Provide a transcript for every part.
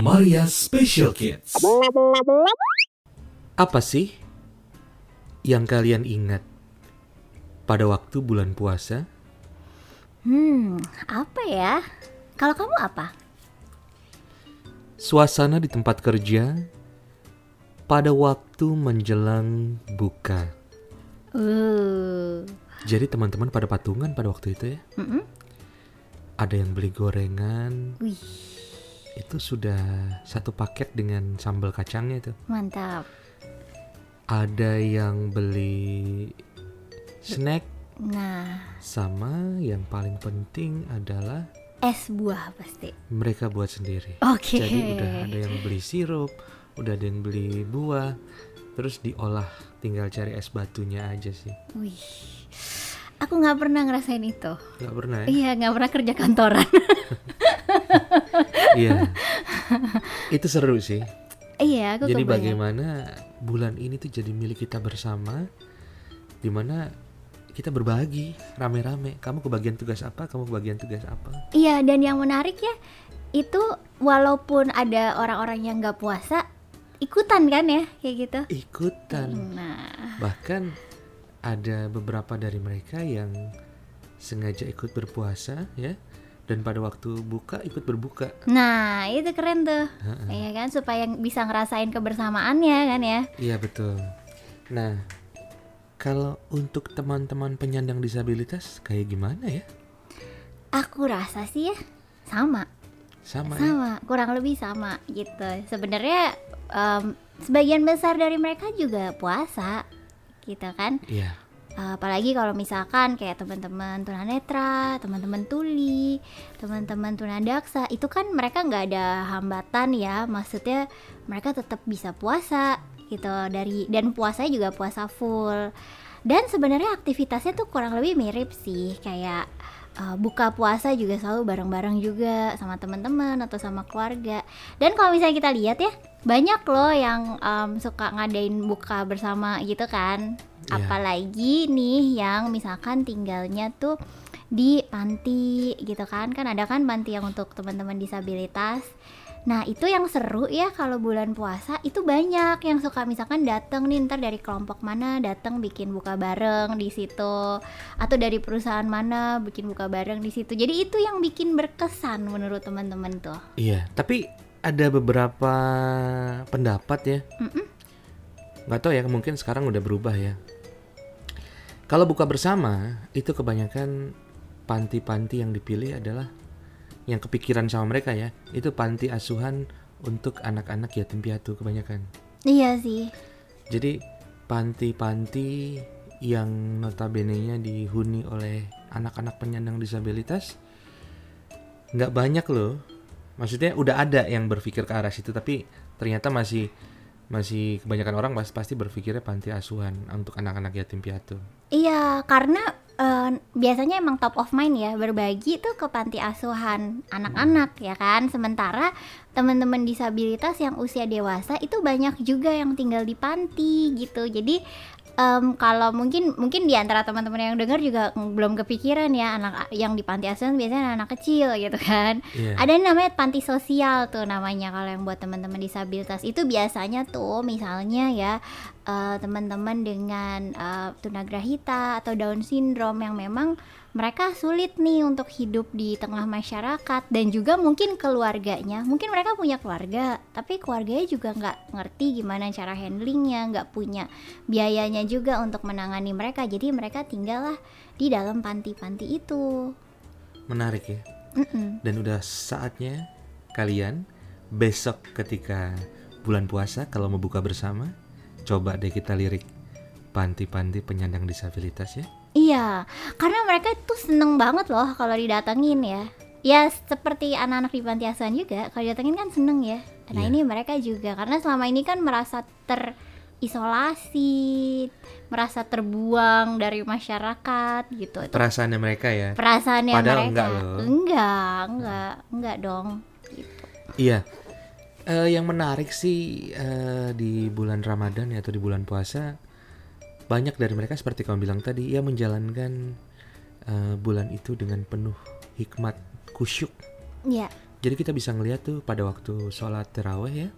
Maria Special Kids. Apa sih yang kalian ingat pada waktu bulan puasa? Hmm, apa ya? Kalau kamu apa? Suasana di tempat kerja pada waktu menjelang buka. Uh, Jadi teman-teman pada patungan pada waktu itu ya. mm-mm. Ada yang beli gorengan, Wih, itu sudah satu paket dengan sambal kacangnya itu. mantap. Ada yang beli snack Nah, sama yang paling penting adalah es buah pasti. mereka buat sendiri. Oke. Jadi udah ada yang beli sirup, udah ada yang beli buah, terus diolah, tinggal cari es batunya aja sih. Wih, aku nggak pernah ngerasain itu. Gak pernah ya? Iya, nggak pernah kerja kantoran. Iya. Itu seru sih. iya, aku Jadi kebayang. bagaimana bulan ini tuh jadi milik kita bersama, di mana kita berbagi rame-rame. Kamu kebagian tugas apa? Kamu kebagian tugas apa? Iya, dan yang menarik ya, itu walaupun ada orang-orang yang nggak puasa, ikutan kan ya, kayak gitu. Ikutan. Nah, Bahkan ada beberapa dari mereka yang sengaja ikut berpuasa ya dan pada waktu buka ikut berbuka. nah itu keren tuh, iya kan, supaya bisa ngerasain kebersamaannya kan ya. Iya betul. Nah, kalau untuk teman-teman penyandang disabilitas kayak gimana ya? Aku rasa sih ya sama, Sama, ya? sama, kurang lebih sama gitu. Sebenarnya em, sebagian besar dari mereka juga puasa, gitu kan. Iya. apalagi kalau misalkan kayak teman-teman tunanetra, teman-teman tuli, teman-teman tunadaksa, itu kan mereka nggak ada hambatan ya, maksudnya mereka tetap bisa puasa gitu dari dan puasanya juga puasa full. Dan sebenarnya aktivitasnya tuh kurang lebih mirip sih, kayak uh, buka puasa juga selalu bareng-bareng juga sama teman-teman atau sama keluarga. Dan kalau misalnya kita lihat ya, banyak loh yang um, suka ngadain buka bersama gitu kan. Iya. Apalagi nih yang misalkan tinggalnya tuh di panti gitu kan. Kan ada kan panti yang untuk teman-teman disabilitas. Nah itu yang seru ya kalau bulan puasa itu banyak yang suka misalkan datang nih ntar dari kelompok mana datang bikin buka bareng di situ atau dari perusahaan mana bikin buka bareng di situ. Jadi itu yang bikin berkesan menurut teman-teman tuh. Iya, tapi ada beberapa pendapat ya. Mm-mm. Nggak tahu ya, mungkin sekarang udah berubah ya. Kalau buka bersama, itu kebanyakan panti-panti yang dipilih adalah yang kepikiran sama mereka ya. Itu panti asuhan untuk anak-anak yatim piatu kebanyakan. Iya sih. Jadi panti-panti yang notabene-nya dihuni oleh anak-anak penyandang disabilitas nggak banyak loh. Maksudnya udah ada yang berpikir ke arah situ tapi ternyata masih masih kebanyakan orang pas- pasti berpikirnya panti asuhan untuk anak-anak yatim piatu. Iya, karena eh, biasanya emang top of mind ya berbagi tuh ke panti asuhan anak-anak ya kan. Sementara teman-teman disabilitas yang usia dewasa itu banyak juga yang tinggal di panti gitu. Jadi em, kalau mungkin mungkin di antara teman-teman yang dengar juga belum kepikiran ya anak yang di panti asuhan biasanya anak kecil gitu kan. Iya. Ada yang namanya panti sosial tuh namanya kalau yang buat teman-teman disabilitas itu biasanya tuh misalnya ya eh, teman-teman dengan eh, tunagrahita atau Down syndrome yang memang mereka sulit nih untuk hidup di tengah masyarakat dan juga mungkin keluarganya mungkin mereka punya keluarga tapi keluarganya juga nggak ngerti gimana cara handlingnya nggak punya biayanya juga untuk menangani mereka jadi mereka tinggallah di dalam panti-panti itu Menarik ya. Mm-mm. Dan udah saatnya kalian besok ketika bulan puasa kalau mau buka bersama coba deh kita lirik panti-panti penyandang disabilitas ya. Iya, karena mereka tuh seneng banget loh kalau didatengin ya. Ya seperti anak-anak di panti asuhan juga, kalau didatengin kan seneng ya. Nah Iya. ini mereka juga karena selama ini kan merasa terisolasi, merasa terbuang dari masyarakat gitu. Itu Perasaannya mereka ya. perasaannya Padahal mereka. enggak loh. Enggak, enggak, enggak dong. Gitu. Iya. Eh, yang menarik sih eh, di bulan Ramadan ya, atau di bulan puasa banyak dari mereka seperti kamu bilang tadi ya menjalankan eh, bulan itu dengan penuh hikmat kusyuk Iya. Jadi kita bisa ngeliat tuh pada waktu sholat terawih ya,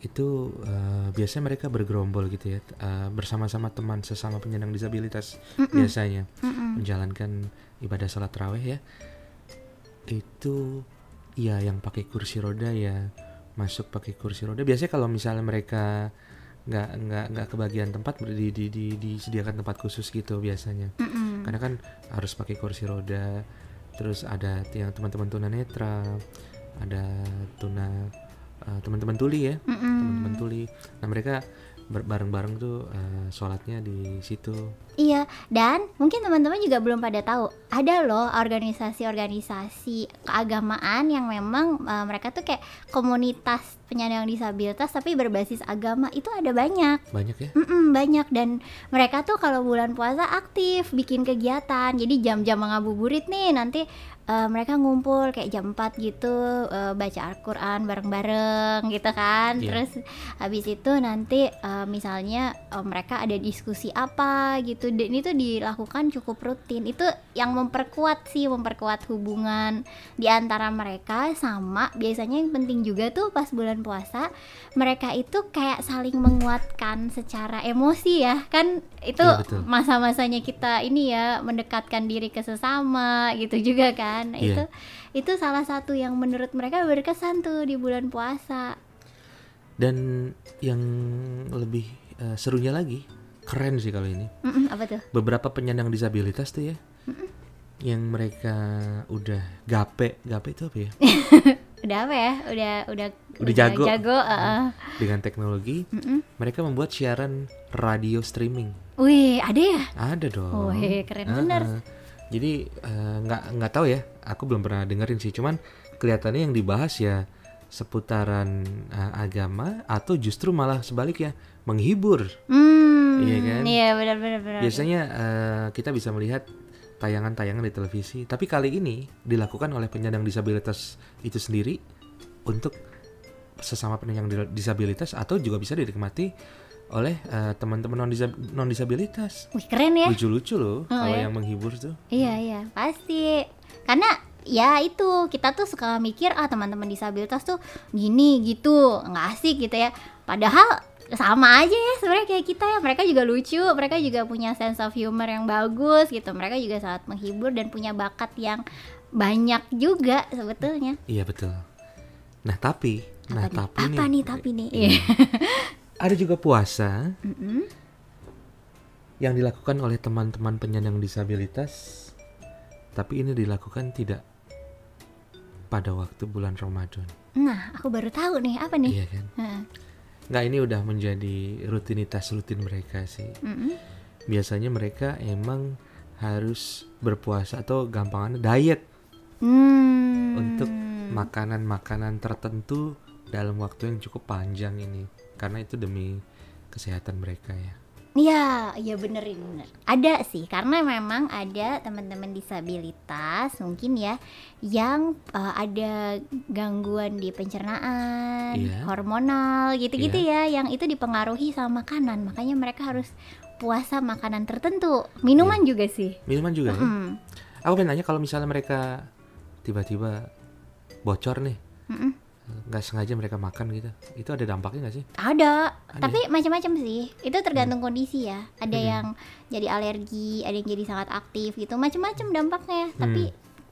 itu eh, biasanya mereka bergerombol gitu ya, eh, bersama-sama teman sesama penyandang disabilitas biasanya Mm-mm. menjalankan ibadah sholat terawih ya. Itu ya yang pakai kursi roda ya masuk pakai kursi roda. Biasanya kalau misalnya mereka nggak nggak nggak kebagian tempat di, di, di, disediakan tempat khusus gitu biasanya Mm-mm. karena kan harus pakai kursi roda terus ada yang teman-teman tunanetra ada tuna eh, teman-teman tuli ya Mm-mm. teman-teman tuli nah mereka bareng-bareng tuh eh, sholatnya di situ Iya, dan mungkin teman-teman juga belum pada tahu ada loh organisasi-organisasi keagamaan yang memang eh, mereka tuh kayak komunitas penyandang disabilitas tapi berbasis agama itu ada banyak. banyak ya Mm-mm, banyak dan mereka tuh kalau bulan puasa aktif bikin kegiatan. Jadi jam-jam ngabuburit nih nanti eh, mereka ngumpul kayak jam 4 gitu eh, baca Al-Qur'an bareng-bareng gitu kan. Iya. Terus habis itu nanti eh, misalnya eh, mereka ada diskusi apa gitu dan itu dilakukan cukup rutin. Itu yang memperkuat sih, memperkuat hubungan di antara mereka sama biasanya yang penting juga tuh pas bulan puasa mereka itu kayak saling menguatkan secara emosi ya kan itu betul. masa-masanya kita ini ya mendekatkan diri ke sesama gitu juga kan Iya. itu itu salah satu yang menurut mereka berkesan tuh di bulan puasa dan yang lebih eh, serunya lagi keren sih kalau ini. Mm-mm, apa tuh? Beberapa penyandang disabilitas tuh ya yang mereka udah gape gape itu apa ya? Udah apa ya? Udah udah Udah jago. jago uh-uh. dengan teknologi Mm-mm. mereka membuat siaran radio streaming. Wih ada ya? Ada dong. Wih, keren Ah, bener. jadi eh, nggak nggak tahu ya aku belum pernah dengerin sih. Cuman kelihatannya yang dibahas ya seputaran eh, agama atau justru malah sebaliknya menghibur hmm Iya kan? iya benar benar benar. Biasanya eh, kita bisa melihat tayangan-tayangan di televisi. Tapi kali ini dilakukan oleh penyandang disabilitas itu sendiri untuk sesama penyandang di- disabilitas atau juga bisa dinikmati oleh eh, teman-teman non, non disabilitas wih keren ya. Lucu-lucu loh kalau ya. yang menghibur tuh. Iya iya pasti. Karena ya itu kita tuh suka mikir ah teman-teman disabilitas tuh gini gitu nggak asik gitu ya. Padahal sama aja ya sebenarnya kayak kita ya. Mereka juga lucu mereka juga punya sense of humor yang bagus gitu. Mereka juga sangat menghibur dan punya bakat yang banyak juga sebetulnya. Iya betul. Nah tapi nah apa tapi nih. apa nih tapi nih? Iya. ada juga puasa Mm-mm. yang dilakukan oleh teman-teman penyandang disabilitas tapi ini dilakukan tidak pada waktu bulan Ramadan. Nah aku baru tahu nih apa nih? Iya kan? Heeh. Nggak ini udah menjadi rutinitas rutin mereka sih Mm-mm. biasanya mereka emang harus berpuasa atau gampangannya diet Hmm. untuk makanan-makanan tertentu dalam waktu yang cukup panjang ini karena itu demi kesehatan mereka ya Iya, iya bener ini bener. Ada sih, karena memang ada teman-teman disabilitas mungkin ya yang uh, ada gangguan di pencernaan, Iya. hormonal gitu-gitu ya, yang itu dipengaruhi sama makanan. Makanya mereka harus puasa makanan tertentu. Minuman juga sih. minuman juga ya Mm. aku pengen nanya kalau misalnya mereka tiba-tiba bocor nih Mm-mm. Nggak sengaja mereka makan gitu itu ada dampaknya nggak sih Ada, Ada tapi macam-macam sih. Itu tergantung kondisi ya. Ada Hmm. yang jadi alergi, ada yang jadi sangat aktif gitu. Macam-macam dampaknya. Hmm. Tapi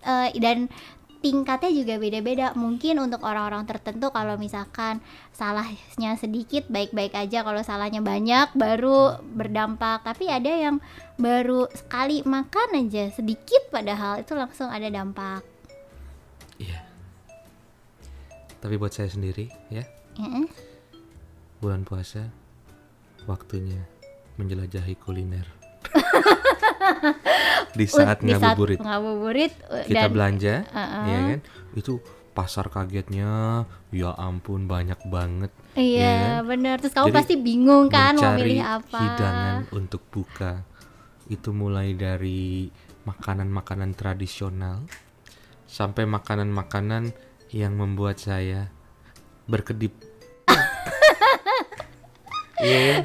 eh, dan tingkatnya juga beda-beda. Mungkin untuk orang-orang tertentu kalau misalkan salahnya sedikit baik-baik aja, kalau salahnya banyak baru berdampak. Tapi ada yang baru sekali makan aja sedikit padahal itu langsung ada dampak. Tapi buat saya sendiri ya. Heeh. bulan puasa waktunya menjelajahi kuliner. Di saat Di saat ngabuburit. uh, kita dan- belanja Uh-uh. ya kan? Itu pasar kagetnya ya ampun banyak banget Iya kan? bener. Terus kamu Jadi, pasti bingung kan mau milih apa. hidangan untuk buka. Itu mulai dari makanan-makanan tradisional sampai makanan-makanan yang membuat saya berkedip Iya.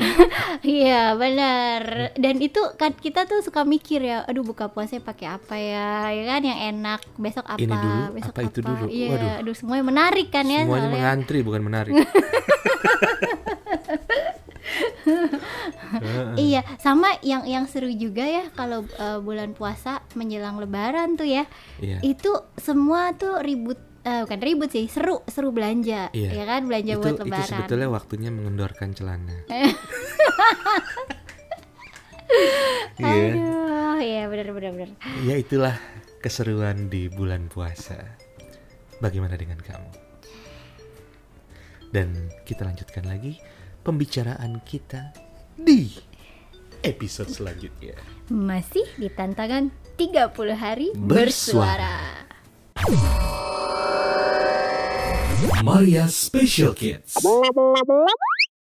Iya benar. Dan itu kan kita tuh suka mikir ya, aduh buka puasa pakai apa ya, ya kan yang enak. Besok apa? Ini dulu, besok apa itu dulu? Iya, Waduh. aduh semuanya menarik kan ya Semuanya soalnya. mengantri bukan menarik. Iya, sama yang yang seru juga ya kalau eh, bulan puasa menjelang Lebaran tuh ya. Iya. Itu semua tuh ribut, eh, bukan ribut sih, seru seru belanja, Iya. ya kan belanja itu buat itu Lebaran. sebetulnya waktunya mengendorkan celana. Iya. Aduh, ya benar benar benar. Ya itulah keseruan di bulan puasa. Bagaimana dengan kamu? Dan kita lanjutkan lagi pembicaraan kita di episode selanjutnya. Masih di tantangan 30 hari Bersuara. bersuara. Maria Special Kids.